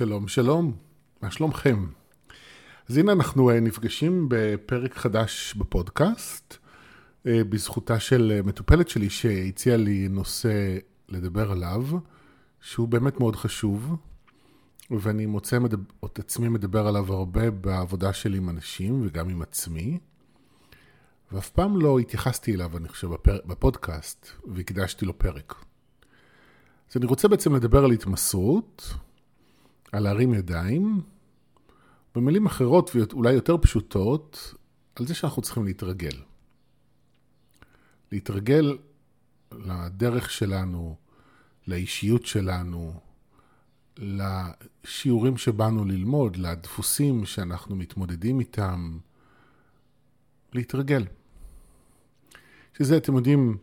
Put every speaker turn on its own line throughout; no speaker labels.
שלום, שלום, מה שלומכם? אז הנה אנחנו אה, נפגשים בפרק חדש בפודקאסט, אה, בזכותה של אה, מטופלת שלי שהציעה לי נושא לדבר עליו, שהוא באמת מאוד חשוב, ואני מוצא את עצמי מדבר עליו הרבה בעבודה שלי עם אנשים וגם עם עצמי, ואף פעם לא התייחסתי אליו, אני חושב, בפודקאסט, והקדשתי לו פרק. אז אני רוצה בעצם לדבר על התמסרות, על להרים ידיים, במילים אחרות ואולי יותר פשוטות, על זה שאנחנו צריכים להתרגל. להתרגל לדרך שלנו, לאישיות שלנו, לשיעורים שבאנו ללמוד, לדפוסים שאנחנו מתמודדים איתם, להתרגל. שזה, אתם יודעים,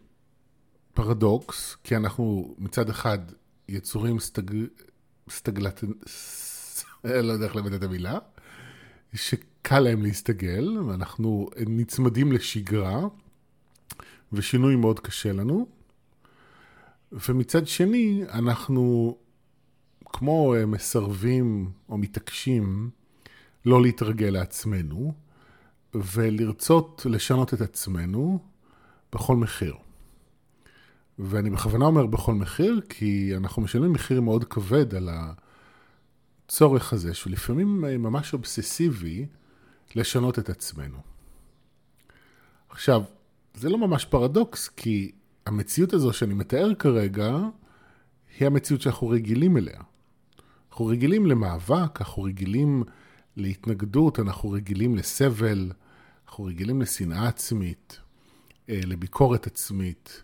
פרדוקס, כי אנחנו מצד אחד יצורים סטג... סטגלט... לא יודע איך לבטא את המילה, שקל להם להסתגל, ואנחנו נצמדים לשגרה, ושינוי מאוד קשה לנו. ומצד שני, אנחנו כמו מסרבים או מתעקשים לא להתרגל לעצמנו, ולרצות לשנות את עצמנו בכל מחיר. ואני בכוונה אומר בכל מחיר, כי אנחנו משלמים מחיר מאוד כבד על הצורך הזה, שהוא לפעמים ממש אובססיבי, לשנות את עצמנו. עכשיו, זה לא ממש פרדוקס, כי המציאות הזו שאני מתאר כרגע, היא המציאות שאנחנו רגילים אליה. אנחנו רגילים למאבק, אנחנו רגילים להתנגדות, אנחנו רגילים לסבל, אנחנו רגילים לשנאה עצמית, אה, לביקורת עצמית,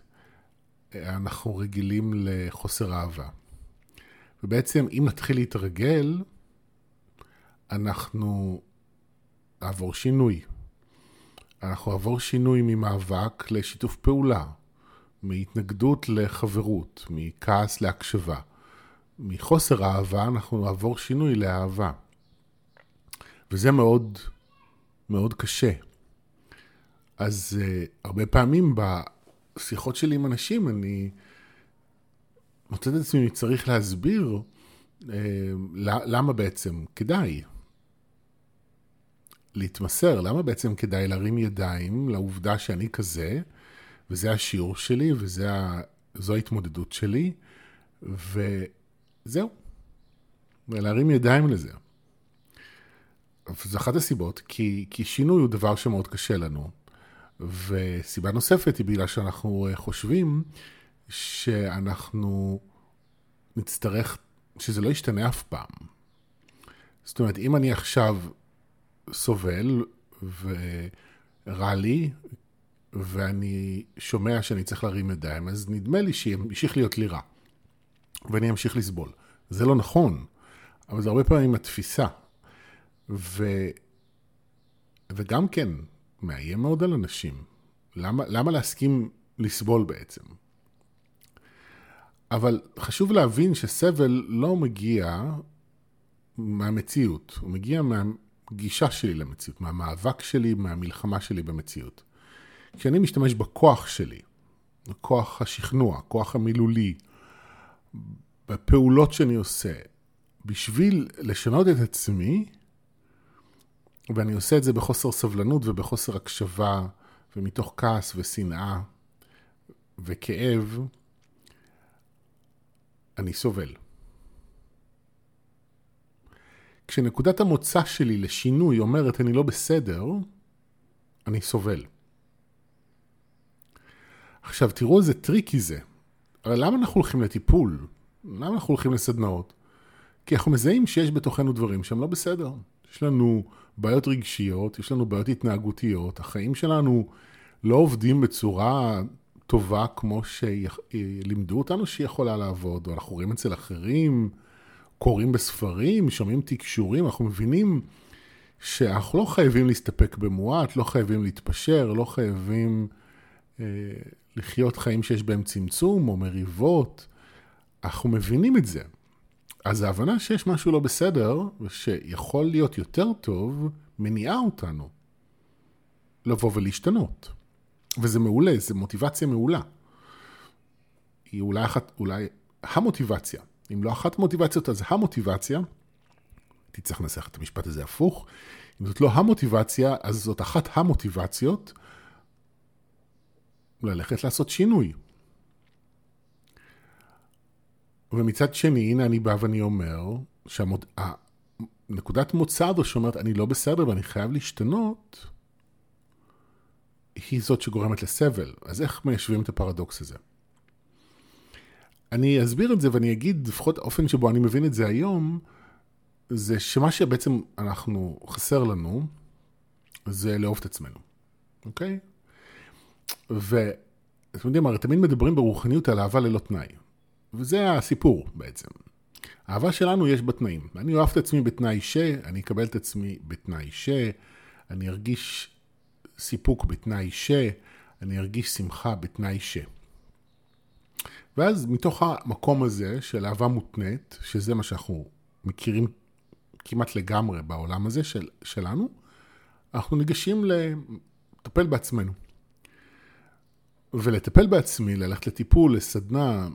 אנחנו רגילים לחוסר אהבה. ובעצם, אם נתחיל להתרגל, אנחנו נעבור שינוי. אנחנו נעבור שינוי ממאבק לשיתוף פעולה, מהתנגדות לחברות, מכעס להקשבה. מחוסר אהבה אנחנו נעבור שינוי לאהבה. וזה מאוד מאוד קשה. אז uh, הרבה פעמים בשיחות שלי עם אנשים, אני מוצא את עצמי צריך להסביר uh, למה בעצם כדאי להתמסר, למה בעצם כדאי להרים ידיים לעובדה שאני כזה, וזה השיעור שלי, וזו ההתמודדות שלי, וזהו. ולהרים ידיים לזה. וזו אחת הסיבות, כי, כי שינוי הוא דבר שמאוד קשה לנו. וסיבה נוספת היא בגלל שאנחנו אה, חושבים שאנחנו נצטרך, שזה לא ישתנה אף פעם. זאת אומרת, אם אני עכשיו סובל ורע לי, ואני שומע שאני צריך להרים ידיים, אז נדמה לי שימשיך להיות לי רע, ואני אמשיך לסבול. זה לא נכון, אבל זה הרבה פעמים התפיסה. ו... וגם כן, מאיים מאוד על אנשים. למה, למה להסכים לסבול בעצם? אבל חשוב להבין שסבל לא מגיע מהמציאות, הוא מגיע מהגישה שלי למציאות, מהמאבק שלי, מהמלחמה שלי במציאות. כשאני משתמש בכוח שלי, בכוח השכנוע, הכוח המילולי, בפעולות שאני עושה, בשביל לשנות את עצמי, ואני עושה את זה בחוסר סבלנות ובחוסר הקשבה, ומתוך כעס ושנאה וכאב, אני סובל. כשנקודת המוצא שלי לשינוי אומרת אני לא בסדר, אני סובל. עכשיו תראו איזה tricky זה. הרי למה אנחנו הולכים לטיפול? למה אנחנו הולכים לסדנאות? כי אנחנו מזהים שיש בתוכנו דברים שהם לא בסדר. יש לנו בעיות רגשיות, יש לנו בעיות התנהגותיות, החיים שלנו לא עובדים בצורה טובה כמו שלימדו אותנו שהיא יכולה לעבוד, או אנחנו רואים אצל אחרים, קוראים בספרים, שומעים תקשורים, אנחנו מבינים שאנחנו לא חייבים להסתפק במועט, לא חייבים להתפשר, לא חייבים אה, לחיות חיים שיש בהם צמצום או מריבות. אנחנו מבינים את זה. אז ההבנה שיש משהו לא בסדר, ושיכול להיות יותר טוב, מניעה אותנו לבוא ולהשתנות. וזה מעולה, זו מוטיבציה מעולה. היא אולי אחת, אולי המוטיבציה. אם לא אחת המוטיבציות, אז המוטיבציה הייתי צריך לנסח את המשפט הזה הפוך. אם זאת לא המוטיבציה, אז זאת אחת המוטיבציות ללכת לעשות שינוי. ומצד שני, הנה אני בא ואני אומר, שהנקודת מוצא הזו שאומרת, אני לא בסדר ואני חייב להשתנות, היא זאת שגורמת לסבל. אז איך מיישבים את הפרדוקס הזה? אני אסביר את זה ואני אגיד, לפחות האופן שבו אני מבין את זה היום, זה שמה שבעצם אנחנו, חסר לנו, זה לאהוב את עצמנו, אוקיי? ואתם יודעים, הרי תמיד מדברים ברוחניות על אהבה ללא תנאי. וזה הסיפור בעצם. האהבה שלנו יש בתנאים. אני אוהב את עצמי בתנאי ש, אני אקבל את עצמי בתנאי ש, אני ארגיש סיפוק בתנאי ש, אני ארגיש שמחה בתנאי ש. ואז מתוך המקום הזה של אהבה מותנית, שזה מה שאנחנו מכירים כמעט לגמרי בעולם הזה של, שלנו, אנחנו ניגשים לטפל בעצמנו. ולטפל בעצמי, ללכת לטיפול, לסדנה,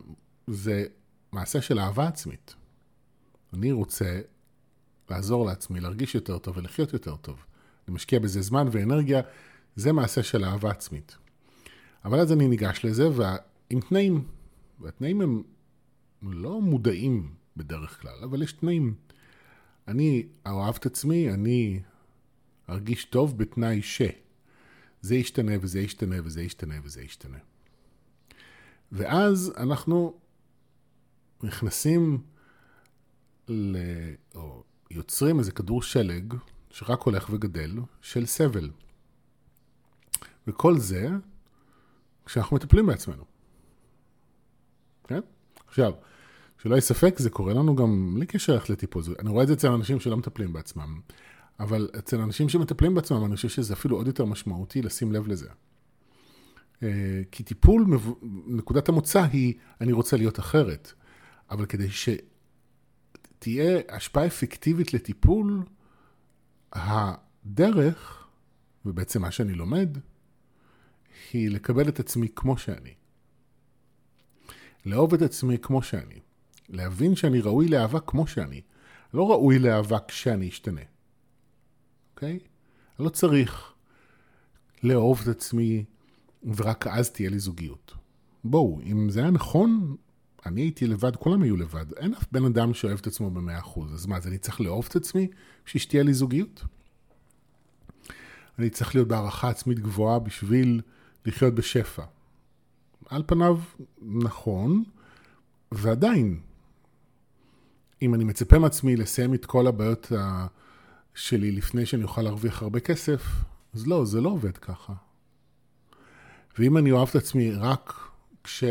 זה מעשה של אהבה עצמית. אני רוצה לעזור לעצמי, להרגיש יותר טוב ולחיות יותר טוב. אני משקיע בזה זמן ואנרגיה, זה מעשה של אהבה עצמית. אבל אז אני ניגש לזה ועם תנאים, והתנאים הם לא מודעים בדרך כלל, אבל יש תנאים. אני אוהב את עצמי, אני ארגיש טוב בתנאי ש. זה ישתנה וזה ישתנה וזה ישתנה וזה ישתנה. ואז אנחנו נכנסים ל... או יוצרים איזה כדור שלג שרק הולך וגדל של סבל. וכל זה כשאנחנו מטפלים בעצמנו. כן? עכשיו, שלא יהיה ספק, זה קורה לנו גם בלי קשר ללכת לטיפול. אני רואה את זה אצל אנשים שלא מטפלים בעצמם, אבל אצל אנשים שמטפלים בעצמם, אני חושב שזה אפילו עוד יותר משמעותי לשים לב לזה. אה, כי טיפול, נקודת המוצא היא, אני רוצה להיות אחרת. אבל כדי שתהיה השפעה אפקטיבית לטיפול, הדרך, ובעצם מה שאני לומד, היא לקבל את עצמי כמו שאני. לאהוב את עצמי כמו שאני. להבין שאני ראוי לאהבה כמו שאני. לא ראוי לאהבה כשאני אשתנה. אוקיי? אני לא צריך לאהוב את עצמי ורק אז תהיה לי זוגיות. בואו, אם זה היה נכון, אני הייתי לבד, כולם היו לבד. אין אף בן אדם שאוהב את עצמו במאה אחוז. אז מה, אז אני צריך לאהוב את עצמי בשביל שתהיה לי זוגיות? אני צריך להיות בהערכה עצמית גבוהה בשביל לחיות בשפע. על פניו, נכון, ועדיין, אם אני מצפה מעצמי לסיים את כל הבעיות שלי לפני שאני אוכל להרוויח הרבה כסף, אז לא, זה לא עובד ככה. ואם אני אוהב את עצמי רק כש...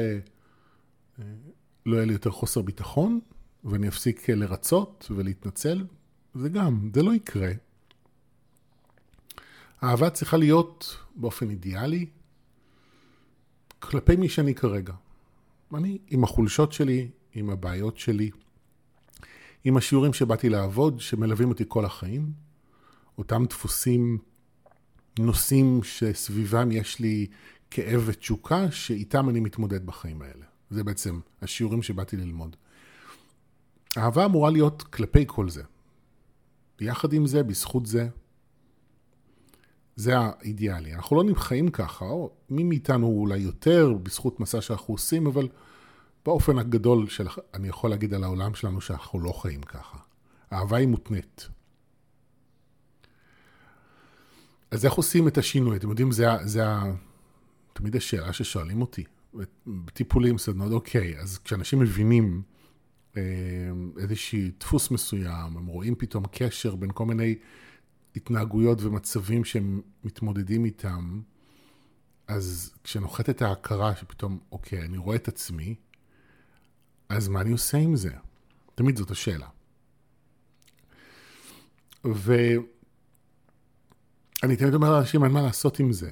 לא יהיה לי יותר חוסר ביטחון, ואני אפסיק לרצות ולהתנצל, זה גם, זה לא יקרה. אהבה צריכה להיות באופן אידיאלי כלפי מי שאני כרגע. אני עם החולשות שלי, עם הבעיות שלי, עם השיעורים שבאתי לעבוד, שמלווים אותי כל החיים, אותם דפוסים, נושאים שסביבם יש לי כאב ותשוקה, שאיתם אני מתמודד בחיים האלה. זה בעצם השיעורים שבאתי ללמוד. אהבה אמורה להיות כלפי כל זה. יחד עם זה, בזכות זה, זה האידיאלי. אנחנו לא נמחאים ככה, או מי מאיתנו אולי יותר בזכות מסע שאנחנו עושים, אבל באופן הגדול של, אני יכול להגיד על העולם שלנו שאנחנו לא חיים ככה. אהבה היא מותנית. אז איך עושים את השינוי? אתם יודעים, זה, זה תמיד השאלה ששואלים אותי. בטיפולים, סדנות, אוקיי, אז כשאנשים מבינים אה, איזשהי דפוס מסוים, הם רואים פתאום קשר בין כל מיני התנהגויות ומצבים שהם מתמודדים איתם, אז כשנוחתת ההכרה שפתאום, אוקיי, אני רואה את עצמי, אז מה אני עושה עם זה? תמיד זאת השאלה. ואני תמיד אומר לאנשים, אין מה לעשות עם זה,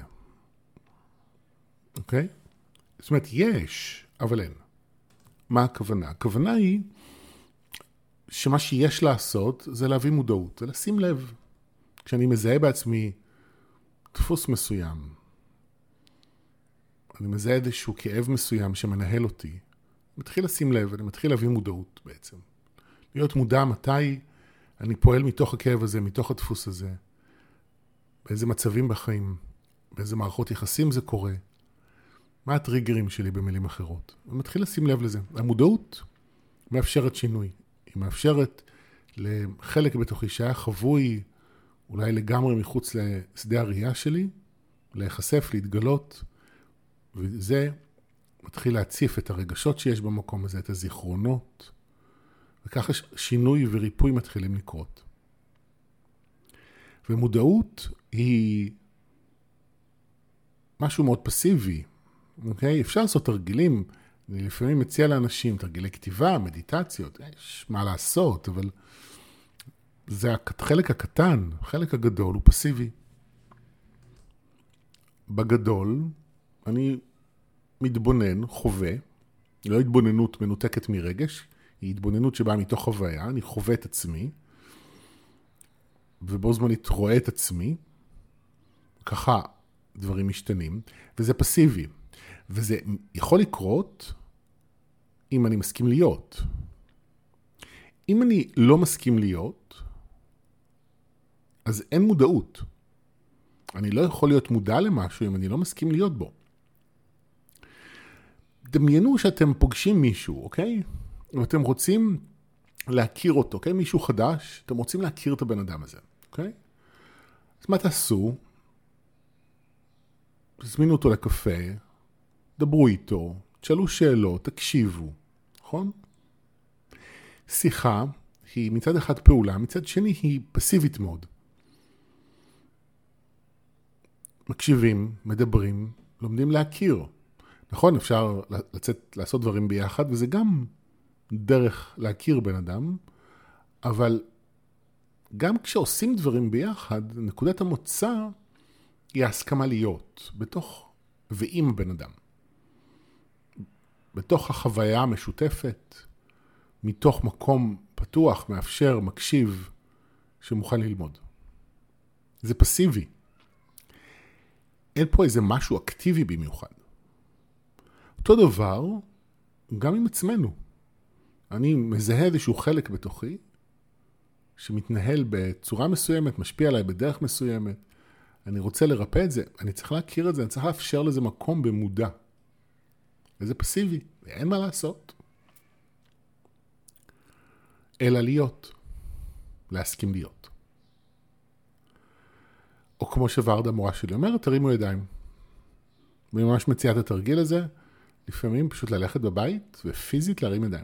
אוקיי? זאת אומרת, יש, אבל אין. מה הכוונה? הכוונה היא שמה שיש לעשות זה להביא מודעות, זה לשים לב. כשאני מזהה בעצמי דפוס מסוים, אני מזהה איזשהו כאב מסוים שמנהל אותי, מתחיל לשים לב, אני מתחיל להביא מודעות בעצם. להיות מודע מתי אני פועל מתוך הכאב הזה, מתוך הדפוס הזה. באיזה מצבים בחיים, באיזה מערכות יחסים זה קורה. מה הטריגרים שלי במילים אחרות? ומתחיל לשים לב לזה. המודעות מאפשרת שינוי. היא מאפשרת לחלק בתוכי שהיה חבוי אולי לגמרי מחוץ לשדה הראייה שלי, להיחשף, להתגלות, וזה מתחיל להציף את הרגשות שיש במקום הזה, את הזיכרונות, וככה שינוי וריפוי מתחילים לקרות. ומודעות היא משהו מאוד פסיבי, אוקיי? אפשר לעשות תרגילים, אני לפעמים מציע לאנשים תרגילי כתיבה, מדיטציות, יש מה לעשות, אבל זה החלק הקטן, החלק הגדול הוא פסיבי. בגדול, אני מתבונן, חווה, לא התבוננות מנותקת מרגש, היא התבוננות שבאה מתוך חוויה, אני חווה את עצמי, ובו זמנית רואה את עצמי, ככה דברים משתנים, וזה פסיבי. וזה יכול לקרות אם אני מסכים להיות. אם אני לא מסכים להיות, אז אין מודעות. אני לא יכול להיות מודע למשהו אם אני לא מסכים להיות בו. דמיינו שאתם פוגשים מישהו, אוקיי? ואתם רוצים להכיר אותו, אוקיי? מישהו חדש, אתם רוצים להכיר את הבן אדם הזה, אוקיי? אז מה תעשו? תזמינו אותו לקפה, דברו איתו, תשאלו שאלות, תקשיבו, נכון? שיחה היא מצד אחד פעולה, מצד שני היא פסיבית מאוד. מקשיבים, מדברים, לומדים להכיר. נכון, אפשר לצאת, לעשות דברים ביחד, וזה גם דרך להכיר בן אדם, אבל גם כשעושים דברים ביחד, נקודת המוצא היא ההסכמה להיות בתוך ועם בן אדם. בתוך החוויה המשותפת, מתוך מקום פתוח, מאפשר, מקשיב, שמוכן ללמוד. זה פסיבי. אין פה איזה משהו אקטיבי במיוחד. אותו דבר גם עם עצמנו. אני מזהה איזשהו חלק בתוכי שמתנהל בצורה מסוימת, משפיע עליי בדרך מסוימת. אני רוצה לרפא את זה, אני צריך להכיר את זה, אני צריך לאפשר לזה מקום במודע. וזה פסיבי, אין מה לעשות. אלא להיות, להסכים להיות. או כמו שוורדה המורה שלי אומרת, תרימו ידיים. אני ממש מציעה את התרגיל הזה, לפעמים פשוט ללכת בבית ופיזית להרים ידיים.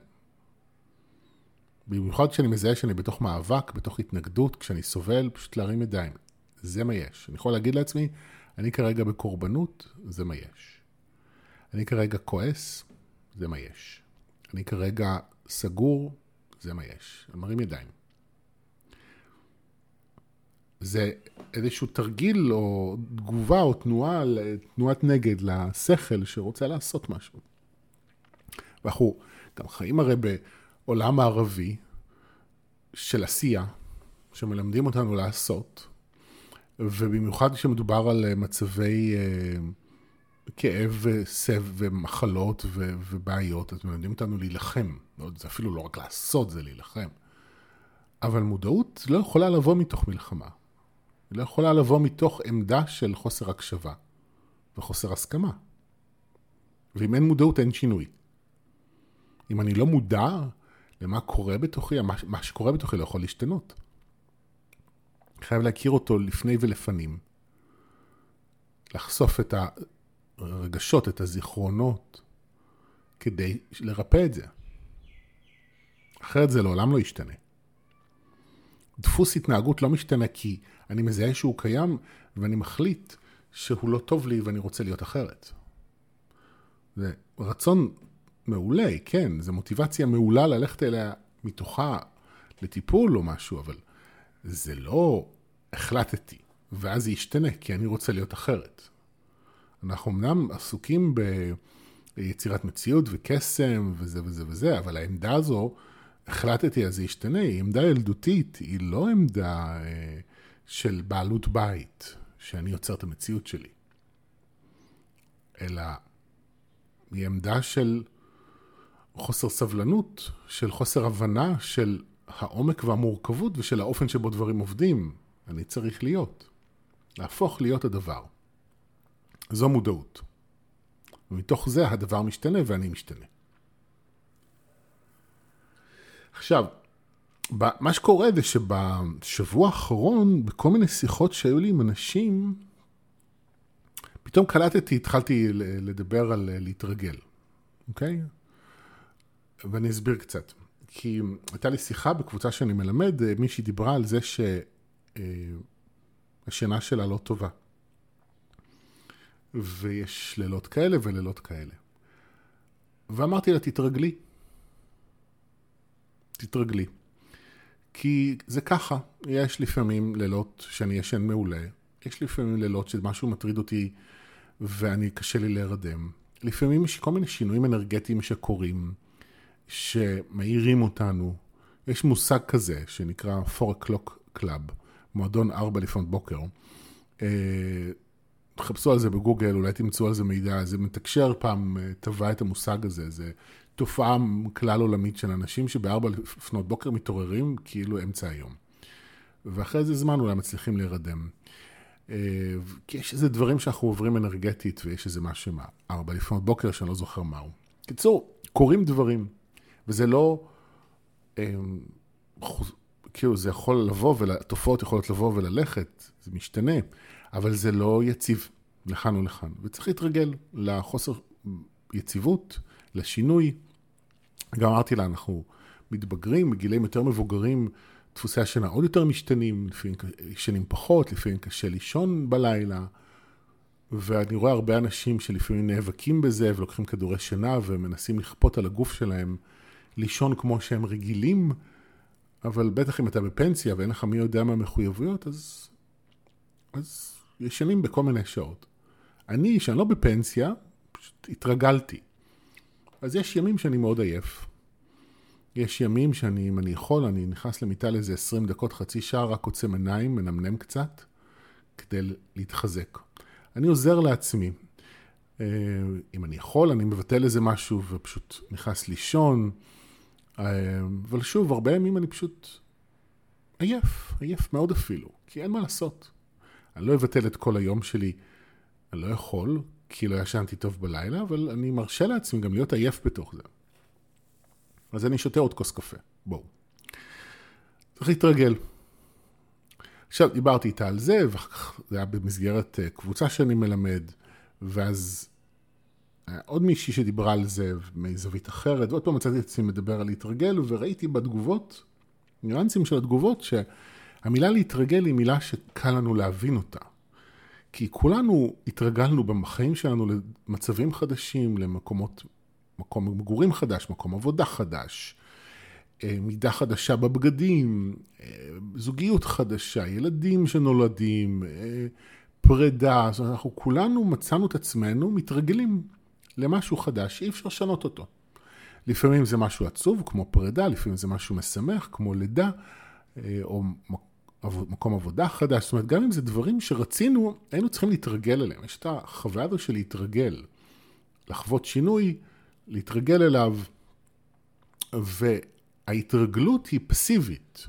במיוחד כשאני מזהה שאני בתוך מאבק, בתוך התנגדות, כשאני סובל, פשוט להרים ידיים. זה מה יש. אני יכול להגיד לעצמי, אני כרגע בקורבנות, זה מה יש. אני כרגע כועס, זה מה יש. אני כרגע סגור, זה מה יש. אני מרים ידיים. זה איזשהו תרגיל או תגובה או תנועה, תנועת נגד לשכל שרוצה לעשות משהו. ואנחנו גם חיים הרי בעולם הערבי של עשייה, שמלמדים אותנו לעשות, ובמיוחד כשמדובר על מצבי אה, כאב וסב ומחלות ובעיות, אז מלמדים אותנו להילחם. זה אפילו לא רק לעשות, זה להילחם. אבל מודעות לא יכולה לבוא מתוך מלחמה. היא לא יכולה לבוא מתוך עמדה של חוסר הקשבה וחוסר הסכמה. ואם אין מודעות, אין שינוי. אם אני לא מודע למה קורה בתוכי, מה שקורה בתוכי לא יכול להשתנות. חייב להכיר אותו לפני ולפנים. לחשוף את הרגשות, את הזיכרונות, כדי לרפא את זה. אחרת זה לעולם לא ישתנה. דפוס התנהגות לא משתנה כי אני מזהה שהוא קיים ואני מחליט שהוא לא טוב לי ואני רוצה להיות אחרת. זה רצון מעולה, כן, זו מוטיבציה מעולה ללכת אליה מתוכה לטיפול או משהו, אבל זה לא החלטתי, ואז זה ישתנה, כי אני רוצה להיות אחרת. אנחנו אמנם עסוקים ביצירת מציאות וקסם וזה וזה וזה, אבל העמדה הזו, החלטתי אז זה ישתנה, היא עמדה ילדותית, היא לא עמדה אה, של בעלות בית, שאני יוצר את המציאות שלי, אלא היא עמדה של חוסר סבלנות, של חוסר הבנה של העומק והמורכבות ושל האופן שבו דברים עובדים. אני צריך להיות. להפוך להיות הדבר. זו מודעות. ומתוך זה הדבר משתנה ואני משתנה. עכשיו, מה שקורה זה שבשבוע האחרון, בכל מיני שיחות שהיו לי עם אנשים, פתאום קלטתי, התחלתי לדבר על להתרגל, אוקיי? ואני אסביר קצת. כי הייתה לי שיחה בקבוצה שאני מלמד, מישהי דיברה על זה שהשינה שלה לא טובה. ויש לילות כאלה ולילות כאלה. ואמרתי לה, תתרגלי. תתרגלי. כי זה ככה, יש לפעמים לילות שאני ישן מעולה, יש לפעמים לילות שמשהו מטריד אותי ואני, קשה לי להירדם. לפעמים יש כל מיני שינויים אנרגטיים שקורים, שמאירים אותנו. יש מושג כזה שנקרא 4 o'clock club, מועדון 4 לפנות בוקר. תחפשו על זה בגוגל, אולי תמצאו על זה מידע, זה מתקשר פעם, אה, טבע את המושג הזה, זה תופעה כלל עולמית של אנשים שבארבע לפנות בוקר מתעוררים כאילו אמצע היום. ואחרי איזה זמן אולי מצליחים להירדם. אה, כי יש איזה דברים שאנחנו עוברים אנרגטית, ויש איזה משהו עם ארבע לפנות בוקר שאני לא זוכר מהו. קיצור, קורים דברים, וזה לא... אה, כאילו, זה יכול לבוא, והתופעות יכולות לבוא וללכת, זה משתנה, אבל זה לא יציב לכאן ולכאן. וצריך להתרגל לחוסר יציבות, לשינוי. גם אמרתי לה, אנחנו מתבגרים, בגילים יותר מבוגרים, דפוסי השינה עוד יותר משתנים, לפעמים ישנים פחות, לפעמים קשה לישון בלילה. ואני רואה הרבה אנשים שלפעמים נאבקים בזה ולוקחים כדורי שינה ומנסים לכפות על הגוף שלהם לישון כמו שהם רגילים, אבל בטח אם אתה בפנסיה ואין לך מי יודע מה המחויבויות, אז, אז ישנים בכל מיני שעות. אני, שאני לא בפנסיה, פשוט התרגלתי. אז יש ימים שאני מאוד עייף. יש ימים שאני, אם אני יכול, אני נכנס למיטה לאיזה 20 דקות, חצי שעה, רק עוצם עיניים, מנמנם קצת, כדי להתחזק. אני עוזר לעצמי. אה, אם אני יכול, אני מבטל איזה משהו ופשוט נכנס לישון. אה, אבל שוב, הרבה ימים אני פשוט עייף, עייף מאוד אפילו, כי אין מה לעשות. אני לא אבטל את כל היום שלי, אני לא יכול, כי לא ישנתי טוב בלילה, אבל אני מרשה לעצמי גם להיות עייף בתוך זה. אז אני שותה עוד כוס קפה, בואו. צריך להתרגל. עכשיו, דיברתי איתה על זה, ואחר כך זה היה במסגרת אה, קבוצה שאני מלמד, ואז היה עוד מישהי שדיברה על זה מזווית אחרת, ועוד פעם מצאתי את עצמי מדבר על להתרגל, וראיתי בתגובות, ניואנסים של התגובות, שהמילה להתרגל היא מילה שקל לנו להבין אותה. כי כולנו התרגלנו בחיים שלנו למצבים חדשים, למקומות, מקום מגורים חדש, מקום עבודה חדש, אה, מידה חדשה בבגדים, אה, זוגיות חדשה, ילדים שנולדים, אה, פרידה, אומרת, אנחנו כולנו מצאנו את עצמנו מתרגלים למשהו חדש שאי אפשר לשנות אותו. לפעמים זה משהו עצוב, כמו פרידה, לפעמים זה משהו משמח, כמו לידה, או מקום עבודה חדש, זאת אומרת, גם אם זה דברים שרצינו, היינו צריכים להתרגל אליהם. יש את החוויה הזו של להתרגל, לחוות שינוי, להתרגל אליו, וההתרגלות היא פסיבית.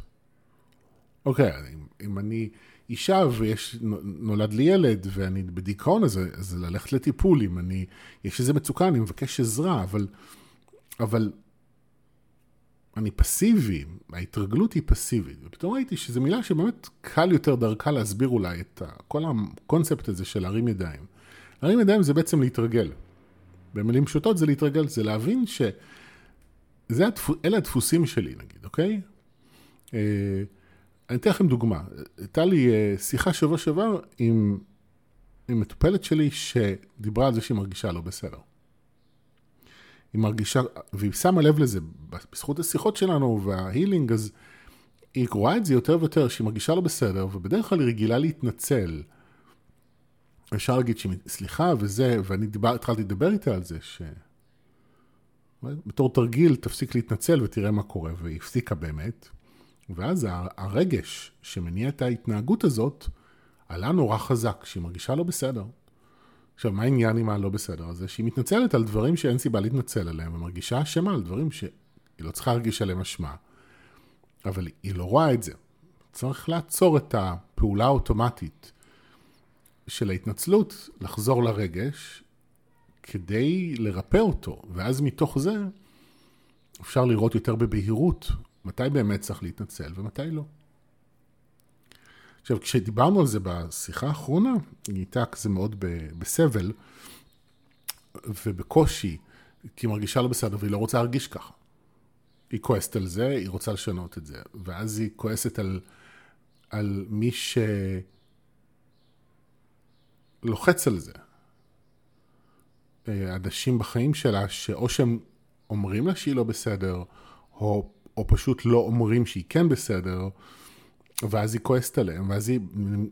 אוקיי, אם, אם אני אישה ויש, נולד לי ילד ואני בדיכאון, אז, אז ללכת לטיפול, אם אני, יש איזה מצוקה, אני מבקש עזרה, אבל, אבל אני פסיבי, ההתרגלות היא פסיבית. ופתאום ראיתי שזו מילה שבאמת קל יותר דרכה להסביר אולי את כל הקונספט הזה של להרים ידיים. להרים ידיים זה בעצם להתרגל. במילים פשוטות זה להתרגל, זה להבין שאלה הדפוס, הדפוסים שלי נגיד, אוקיי? אה, אני אתן לכם דוגמה. הייתה לי אה, שיחה שבוע שעבר עם, עם מטופלת שלי שדיברה על זה שהיא מרגישה לא בסדר. היא מרגישה, והיא שמה לב לזה, בזכות השיחות שלנו וההילינג, אז היא רואה את זה יותר ויותר, שהיא מרגישה לא בסדר, ובדרך כלל היא רגילה להתנצל. אפשר להגיד סליחה וזה, ואני דיבר, התחלתי לדבר איתה על זה, ש... בתור תרגיל תפסיק להתנצל ותראה מה קורה, והיא הפסיקה באמת. ואז הרגש שמניע את ההתנהגות הזאת, עלה נורא חזק, שהיא מרגישה לא בסדר. עכשיו, מה העניין עם הלא בסדר הזה? שהיא מתנצלת על דברים שאין סיבה להתנצל עליהם, ומרגישה אשמה על דברים שהיא לא צריכה להרגיש עליהם אשמה. אבל היא לא רואה את זה. צריך לעצור את הפעולה האוטומטית של ההתנצלות, לחזור לרגש, כדי לרפא אותו, ואז מתוך זה אפשר לראות יותר בבהירות מתי באמת צריך להתנצל ומתי לא. עכשיו, כשדיברנו על זה בשיחה האחרונה, היא הייתה כזה מאוד בסבל ובקושי, כי היא מרגישה לא בסדר והיא לא רוצה להרגיש ככה. היא כועסת על זה, היא רוצה לשנות את זה, ואז היא כועסת על, על מי שלוחץ על זה. אה, אנשים בחיים שלה, שאו שהם אומרים לה שהיא לא בסדר, או, או פשוט לא אומרים שהיא כן בסדר, ואז היא כועסת עליהם, ואז היא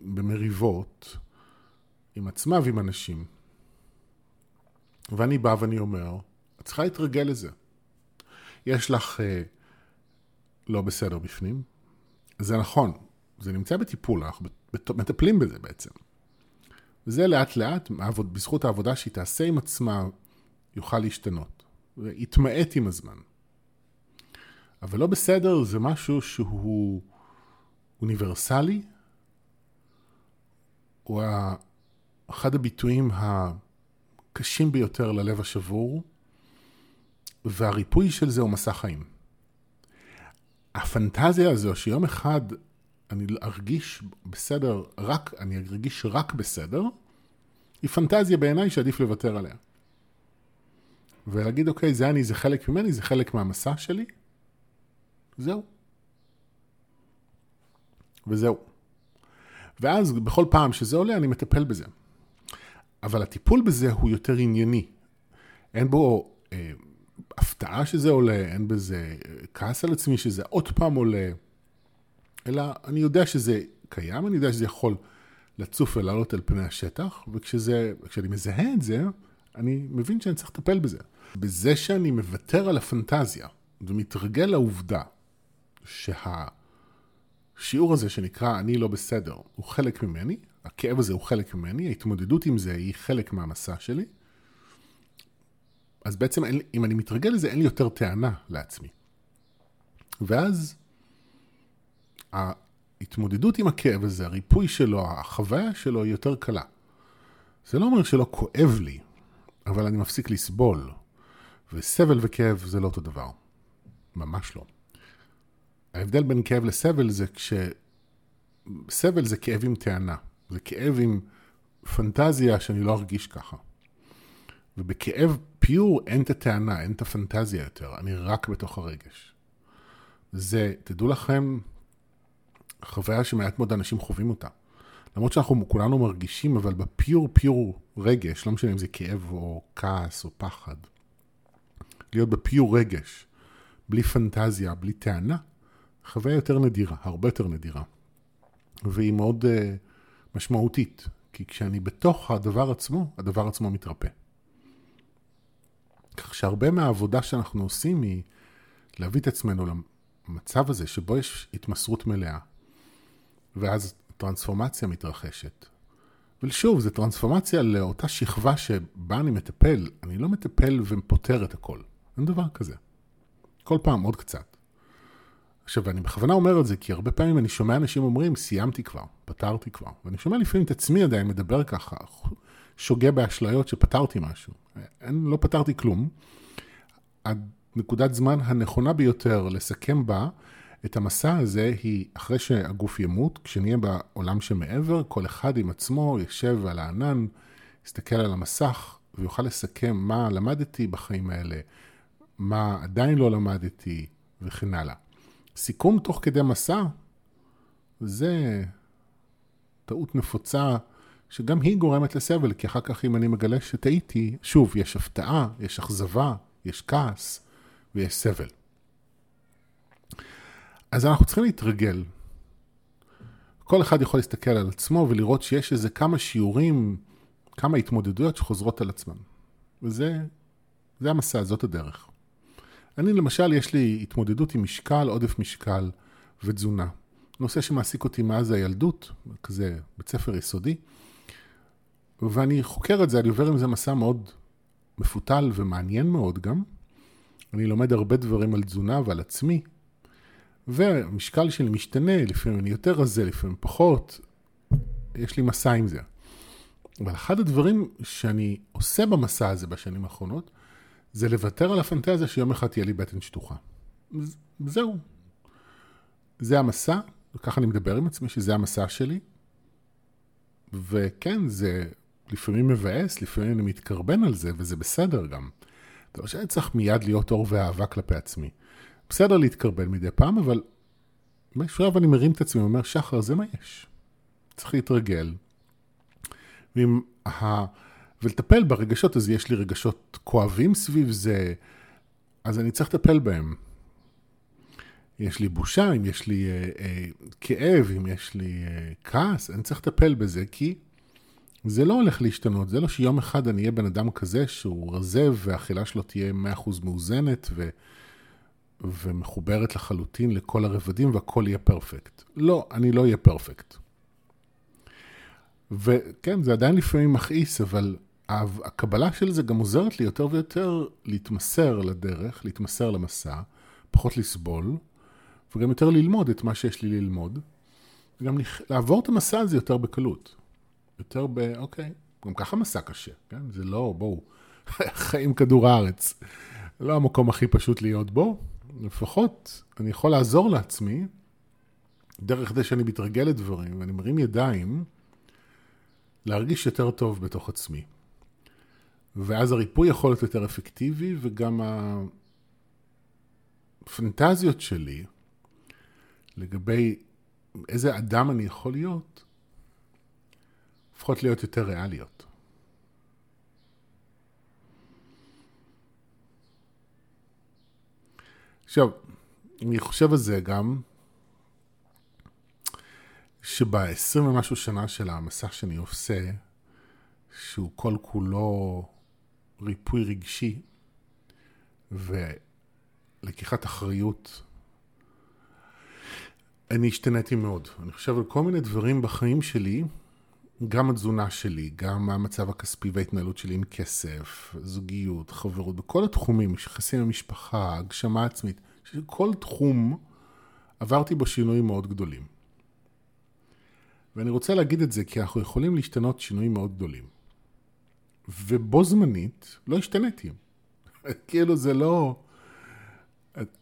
במריבות עם עצמה ועם אנשים. ואני בא ואני אומר, את צריכה להתרגל לזה. יש לך אה, לא בסדר בפנים, זה נכון, זה נמצא בטיפול, אנחנו מטפלים בזה בעצם. וזה לאט לאט, בזכות העבודה שהיא תעשה עם עצמה, יוכל להשתנות. ויתמעט עם הזמן. אבל לא בסדר זה משהו שהוא אוניברסלי, הוא אחד הביטויים הקשים ביותר ללב השבור, והריפוי של זה הוא מסע חיים. הפנטזיה הזו שיום אחד אני ארגיש בסדר, רק, אני ארגיש רק בסדר, היא פנטזיה בעיניי שעדיף לוותר עליה. ולהגיד, אוקיי, זה אני, זה חלק ממני, זה חלק מהמסע שלי, זהו. וזהו. ואז בכל פעם שזה עולה, אני מטפל בזה. אבל הטיפול בזה הוא יותר ענייני. אין בו אה, הפתעה שזה עולה, אין בזה אה, כעס על עצמי שזה עוד פעם עולה, אלא אני יודע שזה קיים, אני יודע שזה יכול לצוף ולעלות על פני השטח, וכשאני מזהה את זה, אני מבין שאני צריך לטפל בזה. בזה שאני מוותר על הפנטזיה ומתרגל לעובדה שהשיעור הזה שנקרא אני לא בסדר הוא חלק ממני, הכאב הזה הוא חלק ממני, ההתמודדות עם זה היא חלק מהמסע שלי, אז בעצם אין, אם אני מתרגל לזה אין לי יותר טענה לעצמי. ואז ההתמודדות עם הכאב הזה, הריפוי שלו, החוויה שלו היא יותר קלה. זה לא אומר שלא כואב לי, אבל אני מפסיק לסבול. וסבל וכאב זה לא אותו דבר. ממש לא. ההבדל בין כאב לסבל זה כש... סבל זה כאב עם טענה. זה כאב עם פנטזיה שאני לא ארגיש ככה. ובכאב פיור אין את הטענה, אין את הפנטזיה יותר, אני רק בתוך הרגש. זה, תדעו לכם, חוויה שמעט מאוד אנשים חווים אותה. למרות שאנחנו כולנו מרגישים, אבל בפיור פיור רגש, לא משנה אם זה כאב או כעס או פחד, להיות בפיור רגש, בלי פנטזיה, בלי טענה, חוויה יותר נדירה, הרבה יותר נדירה. והיא מאוד uh, משמעותית, כי כשאני בתוך הדבר עצמו, הדבר עצמו מתרפא. כך שהרבה מהעבודה שאנחנו עושים היא להביא את עצמנו למצב הזה שבו יש התמסרות מלאה, ואז טרנספורמציה מתרחשת. ושוב, זו טרנספורמציה לאותה שכבה שבה אני מטפל. אני לא מטפל ופותר את הכל. אין דבר כזה. כל פעם עוד קצת. עכשיו, אני בכוונה אומר את זה, כי הרבה פעמים אני שומע אנשים אומרים, סיימתי כבר, פתרתי כבר. ואני שומע לפעמים את עצמי עדיין מדבר ככה, שוגה באשליות שפתרתי משהו. אין, לא פתרתי כלום. הנקודת זמן הנכונה ביותר לסכם בה את המסע הזה היא אחרי שהגוף ימות, כשנהיה בעולם שמעבר, כל אחד עם עצמו יושב על הענן, יסתכל על המסך ויוכל לסכם מה למדתי בחיים האלה, מה עדיין לא למדתי וכן הלאה. סיכום תוך כדי מסע זה טעות נפוצה שגם היא גורמת לסבל, כי אחר כך אם אני מגלה שטעיתי, שוב, יש הפתעה, יש אכזבה, יש כעס ויש סבל. אז אנחנו צריכים להתרגל. כל אחד יכול להסתכל על עצמו ולראות שיש איזה כמה שיעורים, כמה התמודדויות שחוזרות על עצמן. וזה זה המסע, זאת הדרך. אני למשל, יש לי התמודדות עם משקל, עודף משקל ותזונה. נושא שמעסיק אותי מאז הילדות, כזה בית ספר יסודי, ואני חוקר את זה, אני עובר עם זה מסע מאוד מפותל ומעניין מאוד גם. אני לומד הרבה דברים על תזונה ועל עצמי, והמשקל שלי משתנה, לפעמים אני יותר רזה, לפעמים פחות, יש לי מסע עם זה. אבל אחד הדברים שאני עושה במסע הזה בשנים האחרונות, זה לוותר על הפנטזיה שיום אחד תהיה לי בטן שטוחה. זהו. זה המסע, וככה אני מדבר עם עצמי, שזה המסע שלי. וכן, זה לפעמים מבאס, לפעמים אני מתקרבן על זה, וזה בסדר גם. זה לא שאני צריך מיד להיות אור ואהבה כלפי עצמי. בסדר להתקרבן מדי פעם, אבל באיזשהו אני מרים את עצמי ואומר, שחר, זה מה יש. צריך להתרגל. ועם ה... ולטפל ברגשות, אז יש לי רגשות כואבים סביב זה, אז אני צריך לטפל בהם. יש לי בושה, אם יש לי אה, אה, כאב, אם יש לי אה, כעס, אני צריך לטפל בזה, כי זה לא הולך להשתנות. זה לא שיום אחד אני אהיה בן אדם כזה שהוא רזה והאכילה שלו תהיה 100% מאוזנת ו, ומחוברת לחלוטין לכל הרבדים והכל יהיה פרפקט. לא, אני לא אהיה פרפקט. וכן, זה עדיין לפעמים מכעיס, אבל הקבלה של זה גם עוזרת לי יותר ויותר להתמסר לדרך, להתמסר למסע, פחות לסבול, וגם יותר ללמוד את מה שיש לי ללמוד, וגם לעבור את המסע הזה יותר בקלות. יותר ב... אוקיי, גם ככה מסע קשה, כן? זה לא, בואו, חיים כדור הארץ. לא המקום הכי פשוט להיות בו, לפחות אני יכול לעזור לעצמי, דרך זה שאני מתרגל לדברים ואני מרים ידיים, להרגיש יותר טוב בתוך עצמי. ואז הריפוי יכול להיות יותר אפקטיבי, וגם הפנטזיות שלי לגבי איזה אדם אני יכול להיות, הופכות להיות יותר ריאליות. עכשיו, אני חושב על זה גם, שב-20 ומשהו שנה של המסע שאני עושה, שהוא כל כולו ריפוי רגשי ולקיחת אחריות, אני השתניתי מאוד. אני חושב על כל מיני דברים בחיים שלי, גם התזונה שלי, גם המצב הכספי וההתנהלות שלי עם כסף, זוגיות, חברות, בכל התחומים, יחסים עם המשפחה, הגשמה עצמית, כל תחום עברתי בו שינויים מאוד גדולים. ואני רוצה להגיד את זה כי אנחנו יכולים להשתנות שינויים מאוד גדולים. ובו זמנית לא השתניתי. כאילו זה לא...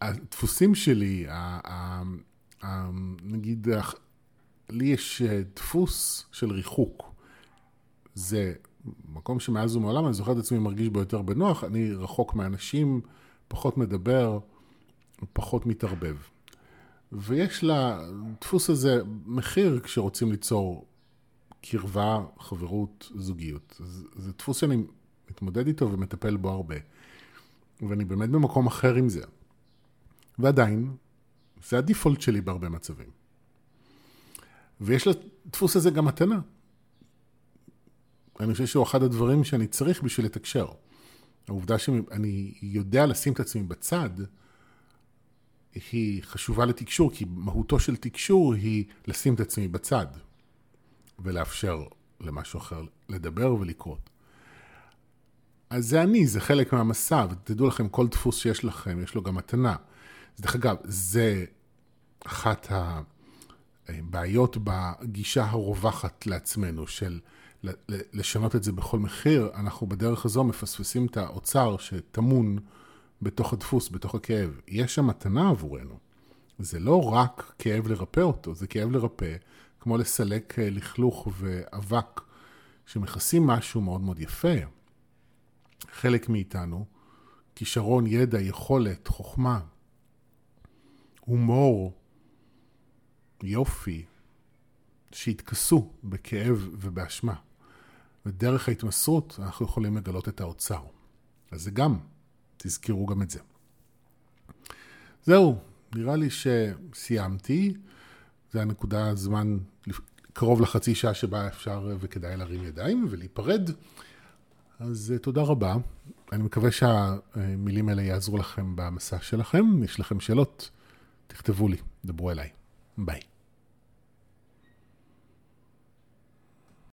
הדפוסים שלי, נגיד, לי יש דפוס של ריחוק. זה מקום שמאז ומעולם אני זוכר את עצמי מרגיש בו יותר בנוח, אני רחוק מאנשים, פחות מדבר, פחות מתערבב. ויש לדפוס הזה מחיר כשרוצים ליצור קרבה, חברות, זוגיות. זה, זה דפוס שאני מתמודד איתו ומטפל בו הרבה. ואני באמת במקום אחר עם זה. ועדיין, זה הדיפולט שלי בהרבה מצבים. ויש לדפוס הזה גם מתנה. אני חושב שהוא אחד הדברים שאני צריך בשביל לתקשר. העובדה שאני יודע לשים את עצמי בצד, היא חשובה לתקשור, כי מהותו של תקשור היא לשים את עצמי בצד ולאפשר למשהו אחר לדבר ולקרות. אז זה אני, זה חלק מהמסע, ותדעו לכם, כל דפוס שיש לכם, יש לו גם מתנה. אז דרך אגב, זה אחת הבעיות בגישה הרווחת לעצמנו, של לשנות את זה בכל מחיר, אנחנו בדרך הזו מפספסים את האוצר שטמון בתוך הדפוס, בתוך הכאב. יש שם מתנה עבורנו. זה לא רק כאב לרפא אותו, זה כאב לרפא, כמו לסלק אה, לכלוך ואבק שמכסים משהו מאוד מאוד יפה. חלק מאיתנו, כישרון, ידע, יכולת, חוכמה, הומור, יופי, שהתכסו בכאב ובאשמה. ודרך ההתמסרות אנחנו יכולים לגלות את האוצר. אז זה גם תזכרו גם את זה. זהו, נראה לי שסיימתי. זה הנקודה, זמן קרוב לחצי שעה שבה אפשר וכדאי להרים ידיים ולהיפרד. אז אה, תודה רבה. אני מקווה שהמילים האלה יעזרו לכם במסע שלכם. יש לכם שאלות, תכתבו לי, דברו אליי. ביי.